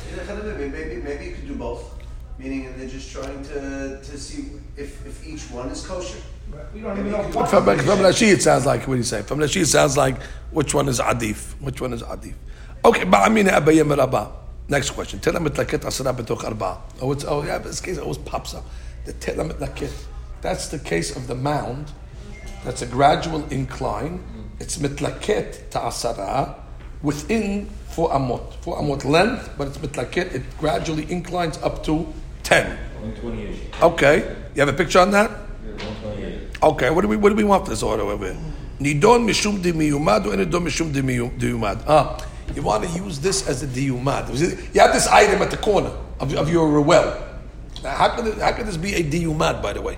Maybe, maybe you could do both. Meaning, they're just trying to, to see if, if each one is kosher. We don't even know From, what. from Rashi, it sounds like what do you say? From Rashi, it sounds like which one is adif? Which one is adif? Okay, ba'amina abayim rabba. Next question. Them mitlaket asara betoch arba. Oh, it's oh yeah, but this case always pops up. The tell mitlaket. That's the case of the mound. That's a gradual incline. It's mitlaket ta'asara within four amot. Four amot length, but it's mitlaket. It gradually inclines up to ten. Okay, you have a picture on that? Okay, what do we what do we want for this order over here? Nidon mishum dimiyumad or nidon mishum dimiyu- diyumad? Ah, you want to use this as a diyumad. You have this item at the corner of, of your well. Now, how can it, how can this be a diyumad? By the way,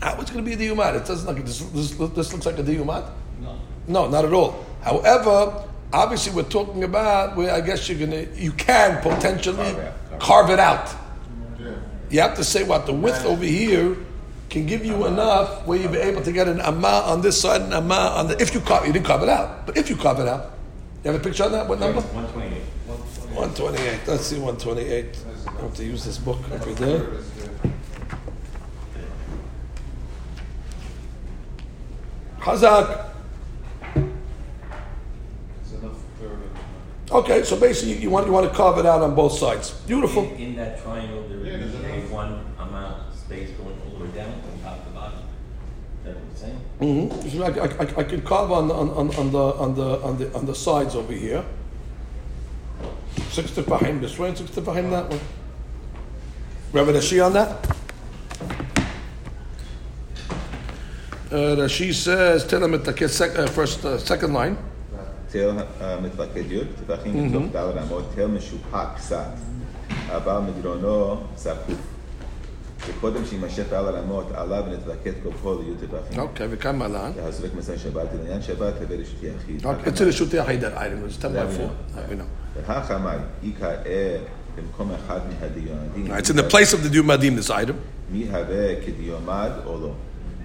How is it going to be a diyumad? It doesn't look this, this, this looks like a diyumad. No. No, not at all. However, obviously we're talking about where I guess you're gonna you can potentially Carve out, carve it out. You have to say what the width over here can give you uh-huh. enough where you'll be able to get an amma on this side and amma on the. If you carve, you didn't carve it out, but if you carve it out, you have a picture on that. What number? 128. One twenty-eight. Let's see, one twenty-eight. I have to use this book over there. Hazak. Okay, so basically you want you want to carve it out on both sides. Beautiful. In, in that triangle, there would Yeah, there's a one amount of space going all the way down from top to bottom. Is that what you're saying? Mm-hmm. So I, I, I could carve on, on, on, on the on the on the on the sides over here. Six tefahim this way, and six tefahim that way. Rabbi Rashi on that. Uh, Rashi says, tell him at the sec, uh, first uh, second line. תל מתפקד י', טווחים מתוך ד' אמות, תל משופע קצת, אבל מדרונו זקוף. וקודם שיימשך על הרמות, עלה ונתלקט גובהו לי' טווחים. Okay, וכמה עלה? והזורק מסיים שבת, לעניין שבת הווה רשותי יחיד. Okay, it's a רשותי היחיד item, it's 10 by That we 4. know. That we know. והחמאי, איכא אה במקום אחד מהדיומדים. It's in the place of the Dumadim, this item. מי הווה כדיומד או לא.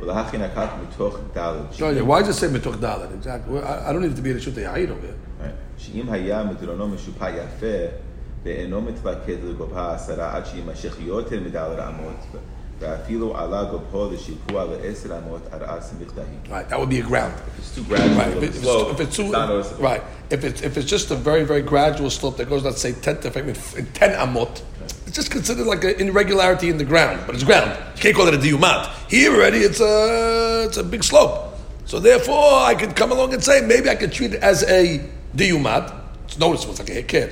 ולהכי נקט מתוך ד'. Oh, yeah. Why does it say mitoch dalet? Exactly. Well, I, I don't need it to be a reshut yahid over here. Right. שאם היה מדרונו משופע יפה, ואינו מתפקד לגובה העשרה עד שיימשך יותר מדלת אמות, ואפילו עלה גבוה לשיפוע לעשר אמות עד עשר מכתהים. Right, that would be a ground. It's too gradual Right, of if a it's, slope. if it's too, not noticeable. right, if it's if it's just a very very gradual slope that goes, let's say ten to I mean, ten amot, it's just considered like an irregularity in the ground, but it's ground. You can't call it a diumat. Here already, it's a it's a big slope. So therefore, I could come along and say maybe I could treat it as a diumat. It's noticeable. It's like a hekir.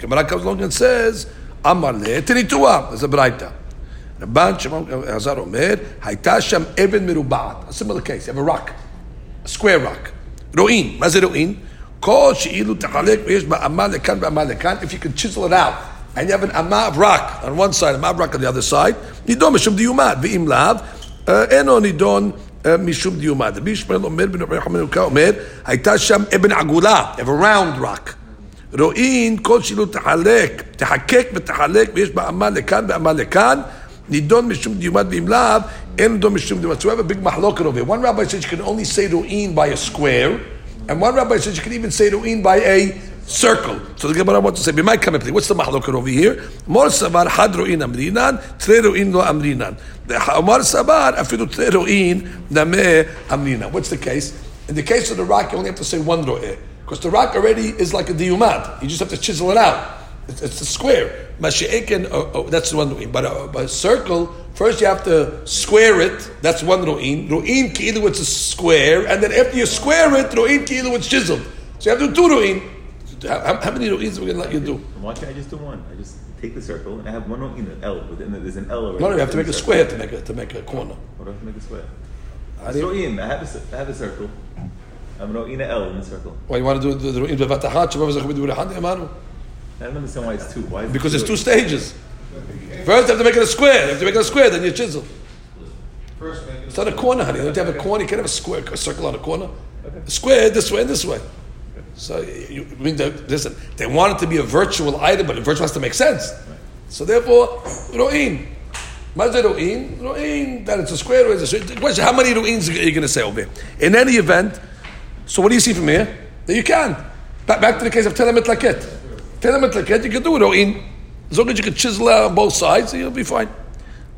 Gemara comes along and says, Amar le tenitua. There's a braita. Rabban Shimon Hazar Omer, Haita Sham Eben Merubat. A similar case. You have a rock, a square rock. Ro'in. What is Ro'in? Kol she'ilu techalek ve'yesh ba'amah lekan ba'amah lekan. If you can chisel it out, and you have an amah of rock on one side, amah of rock on the other side, nidon mishum diyumad. Ve'im lav, eh, eno nidon eh, mishum diyumad. The Yishmael Omer ben Rabbi Yochanan Uka Omer, "Haytasham Eben Agula. Have a round rock. רואין כל שילו תחלק, תחקק ותחלק ויש בה אמה לכאן ואמה לכאן, נידון משום דיומד ואם לאו, אין נידון משום דיומד. So we have a big mahloket over here. One rabbi says you can only say רואין by a square, and one rabbi says you can even say רואין by a circle. So the Gemara wants to say, במאי כמה פליטים? What's the mahloket over here? מור סבר חד רואין אמרינן, תרי רואין לא אמרינן. מור סבר אפילו תרי רואין נמה אמרינן. What's the case? In the case of the rock, you only have to say one ro'eh. Because the rock already is like a diumat. You just have to chisel it out. It's, it's a square. Mashi'ekin, uh, uh, that's one ru'in. But a, but a circle, first you have to square it. That's one ru'in. Ru'in ki'ilu, it's a square. And then after you square it, ru'in ki'ilu, it's chiseled. So you have to do two ru'in. How, how many ru'ins are we going to let you do? Why can't I just do one? I just take the circle and I have one in an L. Within the, there's an L already. No, no, you have to make a square to make a, to make a corner. What do I have to make a square? Do. I have a, I have a circle. I'm an in an L in the circle. Why you want to do the the ru'in b'vatachat, shabbat v'zachim b'durei amanu? I don't understand why it's two. Why Because there's two two? stages. First, you have to make it a square. You have to make it a square, then you chisel. First, make it It's not a corner, honey. You don't have a corner. You can't have a square, a circle on a corner. A square this way and this way. So you I mean, they- listen. They want it to be a virtual item, but a virtual has to make sense. So therefore, ro'in. Mazda ro'in, ro'in. That it's a square or it's a square. The question: How many ro'ins are you going to say over here? In any event, so what do you see from here? That you can. Back, back to the case of Telemet Laket. Telemet Laket, you can do it. Or in, as long as you can chisel out on both sides, you'll be fine.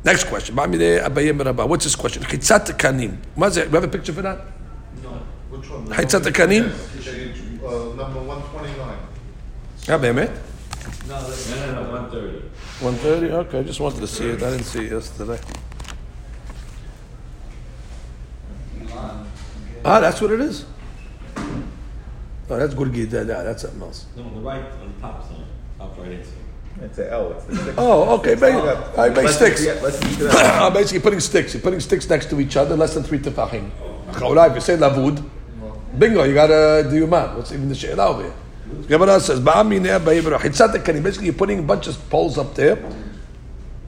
Next question. What's this question? Chitzat Kanim. Do you have a picture for that? No. Which one? Chitzat Kanim? Uh, number 129. No, one thirty. One thirty. Okay, I just wanted to see it. I didn't see it yesterday. Ah, that's what it is. Oh, that's good Gida. That's something else. No, on the right, on the top side, top right hand side. It's an L. It's the six. Oh, okay. Make, I make sticks. yeah, less than three to that. (coughs) Ah, basically, putting sticks. You're putting sticks next to each other, less than three tefachim. Chaura, if you say lavud, bingo, you got a diyuman. What's even the she'ela over here? Gemara says, "Ba'amineh ba'ibra hitzat kanim." Basically, you're putting a bunch of poles up there.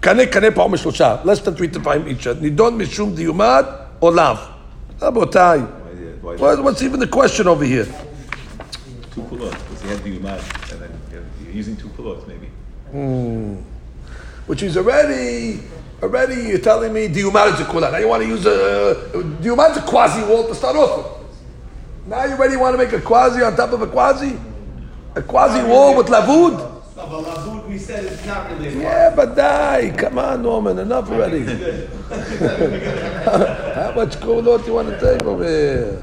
Kane kane pa'om shlosha, less than three tefachim each. other. You don't mishum diyumad or lav. Rabotai. Why is it- why is it What- What's even the question over here? two kulot? Because you have the umad, and then you have- you're using two kulot maybe. Hmm. Which is already, already you're telling me diyumad is a kula. Now you want to use a diyumad is a quasi wall to start off with. Now you already want to make a quasi on top of a quasi, a quasi wall with lavud. No, but Lavud, we said it's not really a Yeah, but die, come on, Norman, enough already. (laughs) (laughs) How much kulot do you want to take over here?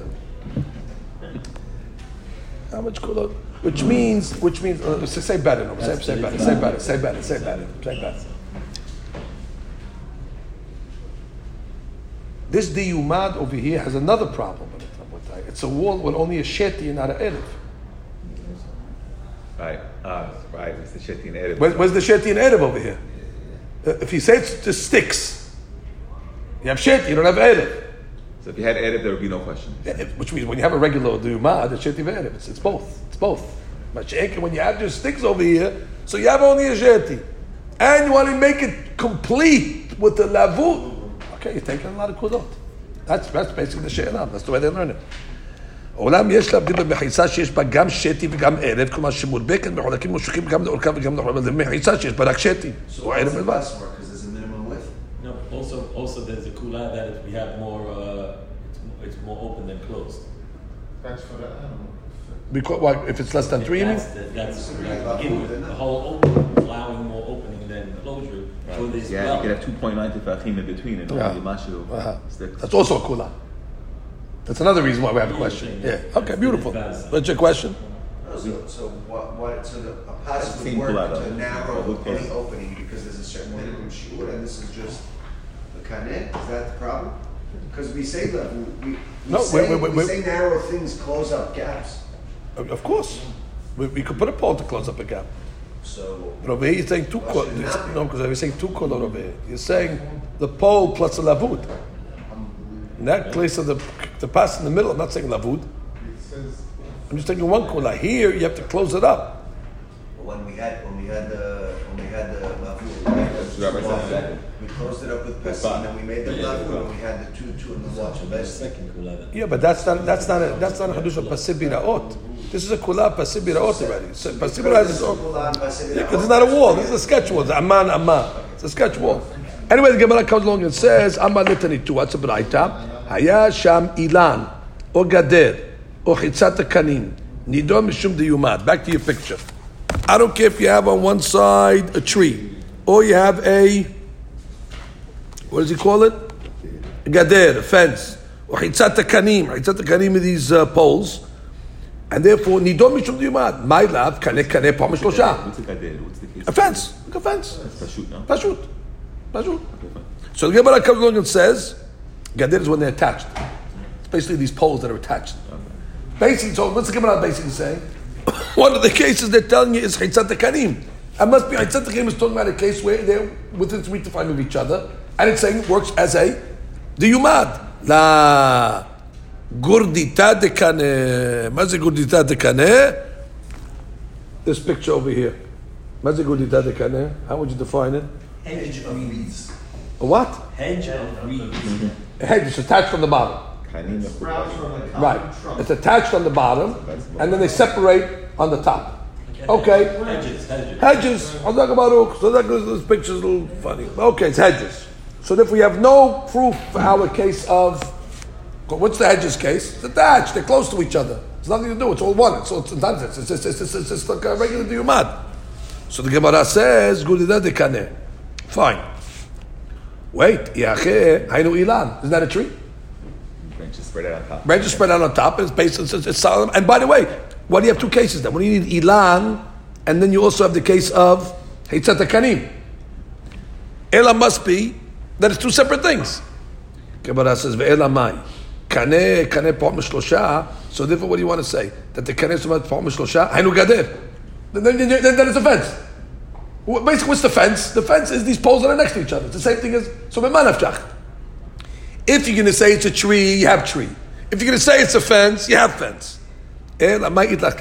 How much kulot? Which means, which means, uh, say, say better, no, say, say better, say better, say better, say better, say better. This diyumad over here has another problem with it. It's a wall with only a sheti and not an erev. Right. Ah, right. It's the shetin erev. Where, where's the sheti and erev over here? Uh, if you say it's just sticks, you have sheti, you don't have erev. So if you had erev, there would be no question. Yeah, it- Which means when you have a regular diyumad, it's sheti ve'erev. It's, it's both. It's both. But she'ek, when you have your sticks over here, so you have only a sheti. And you want to make it complete with the lavut. Okay, you're taking a lot of kudot. That's, that's basically the she'elah. That's the way they learn it. עולם יש להבדיל במחיצה שיש בה גם שתי וגם ערב, כלומר שמודבקת בחולקים מושכים גם לאורכה וגם לאורכה, אבל זה מחיצה שיש בה רק שתי, So או why ערב is it בלבד. less work? Because there's a minimum width. No, but also, also there's a kula that if we have more, uh, it's, more- open than closed. That's for the animal. Because, why, if it's less than three, you? That's, the- that's, Disagree that's about begin with. the whole open, allowing more opening than closure For this Yeah, well. you could have two point nine tefachim in between and Yeah. only mashu Uh-huh. sticks. That's also a kula. That's another reason why we have a question. Yeah. Okay, beautiful. What's your question? No, So, so what, what, so the, a That's passive would work to narrow Look any opening because there's a certain minimum shiur and this is just the kaneh, is that the problem? Because we say that, we, we No, say, wait, wait, we wait. say narrow things close up gaps, Of of course. We, we could put a pole to close up a gap. so. But over here you're saying two Why kol. should it not be? No, because you're saying two kolot over here. You're saying the pole plus a lavud. In that place of the the pass in the middle, I'm not saying lavud. It I'm just taking one kola. Here you have to close it up. When we had, when we had the, when we had uh, the lavur, That's Rabbi said. we closed it up with That's pesim, fine. and we made the Yeah, yeah, and we had the two, two in the watch The best. second kula then. Yeah, but that's not that's not a that's not a hadush of pasibiraot. This is a kula pasibiraot already. So pasibira has its own. Yeah, because it's not a wall. This is a sketch wall. It's aman aman. It's a sketch wall. Anyway, the Gemara comes along and says, "Aman litani tu." What's a braita? Haya sham ilan or gader or chitzat kanim nidon mishum diyumad. Back to your picture. I don't care if you have on one side a tree or you have a what does he call it? Gader, a fence. Or chitzat kanim. Chitzat kanim are these uh, poles. And therefore, nidon mishum diyumad. My love, kane kane pa mishlosha. What's the gader? What's the case? A fence, like a fence. Pashut, no? Pashut. Pashut. So the Gemara comes along and says, Gadir is when they're attached. It's basically these poles that are attached. Basically, so what's the Gemara basically saying? (coughs) One of the cases they're telling you is Chitzat Karim. And must be Chitzat Karim is talking about a case where they're within three to five of each other, and it's saying it works as a the Yumad. La Gurdita de Kane. Maze Gurdita de Kane. This picture over here. Maze Gurdita de Kane. How would you define it? Hedge of weeds. A what? Hedge of reeds. A hedge. It's attached on the bottom. Sprouts from the Right. It's attached on the bottom, and then they separate on the top. Okay. Hedges, hedges. Hedges. About oaks. So that goes, this picture's a little funny. Okay, it's hedges. So if we have no proof for our case of, what's the hedges case? It's attached. They're close to each other. It's nothing to do. It's all one. It's, all, it's nonsense. It's, it's, it's, it's, it's, it's like a regular diyumad. So the Gemara says, Gulida de kaneh. Fine. Wait. Yache, hainu ilan. Isn't that a tree? Branches spread out on top. Branches spread out on top, it's based on it's, it's solid. And by the way, why do you have two cases then? When you need ilan, and then you also have the case of heitzat kanim. Ela must be that it's two separate things. Says ve'ela mai kane kane. So therefore, what do you want to say? That the kane about pom shlosha? Hainu gader. Then, then, then, then it's a fence. Basically, what's the fence? The fence is these poles that are next to each other. It's the same thing as so. If you're going to say it's a tree, you have tree. If you're going to say it's a fence, you have fence. כן, אלא מה ידלך למלך?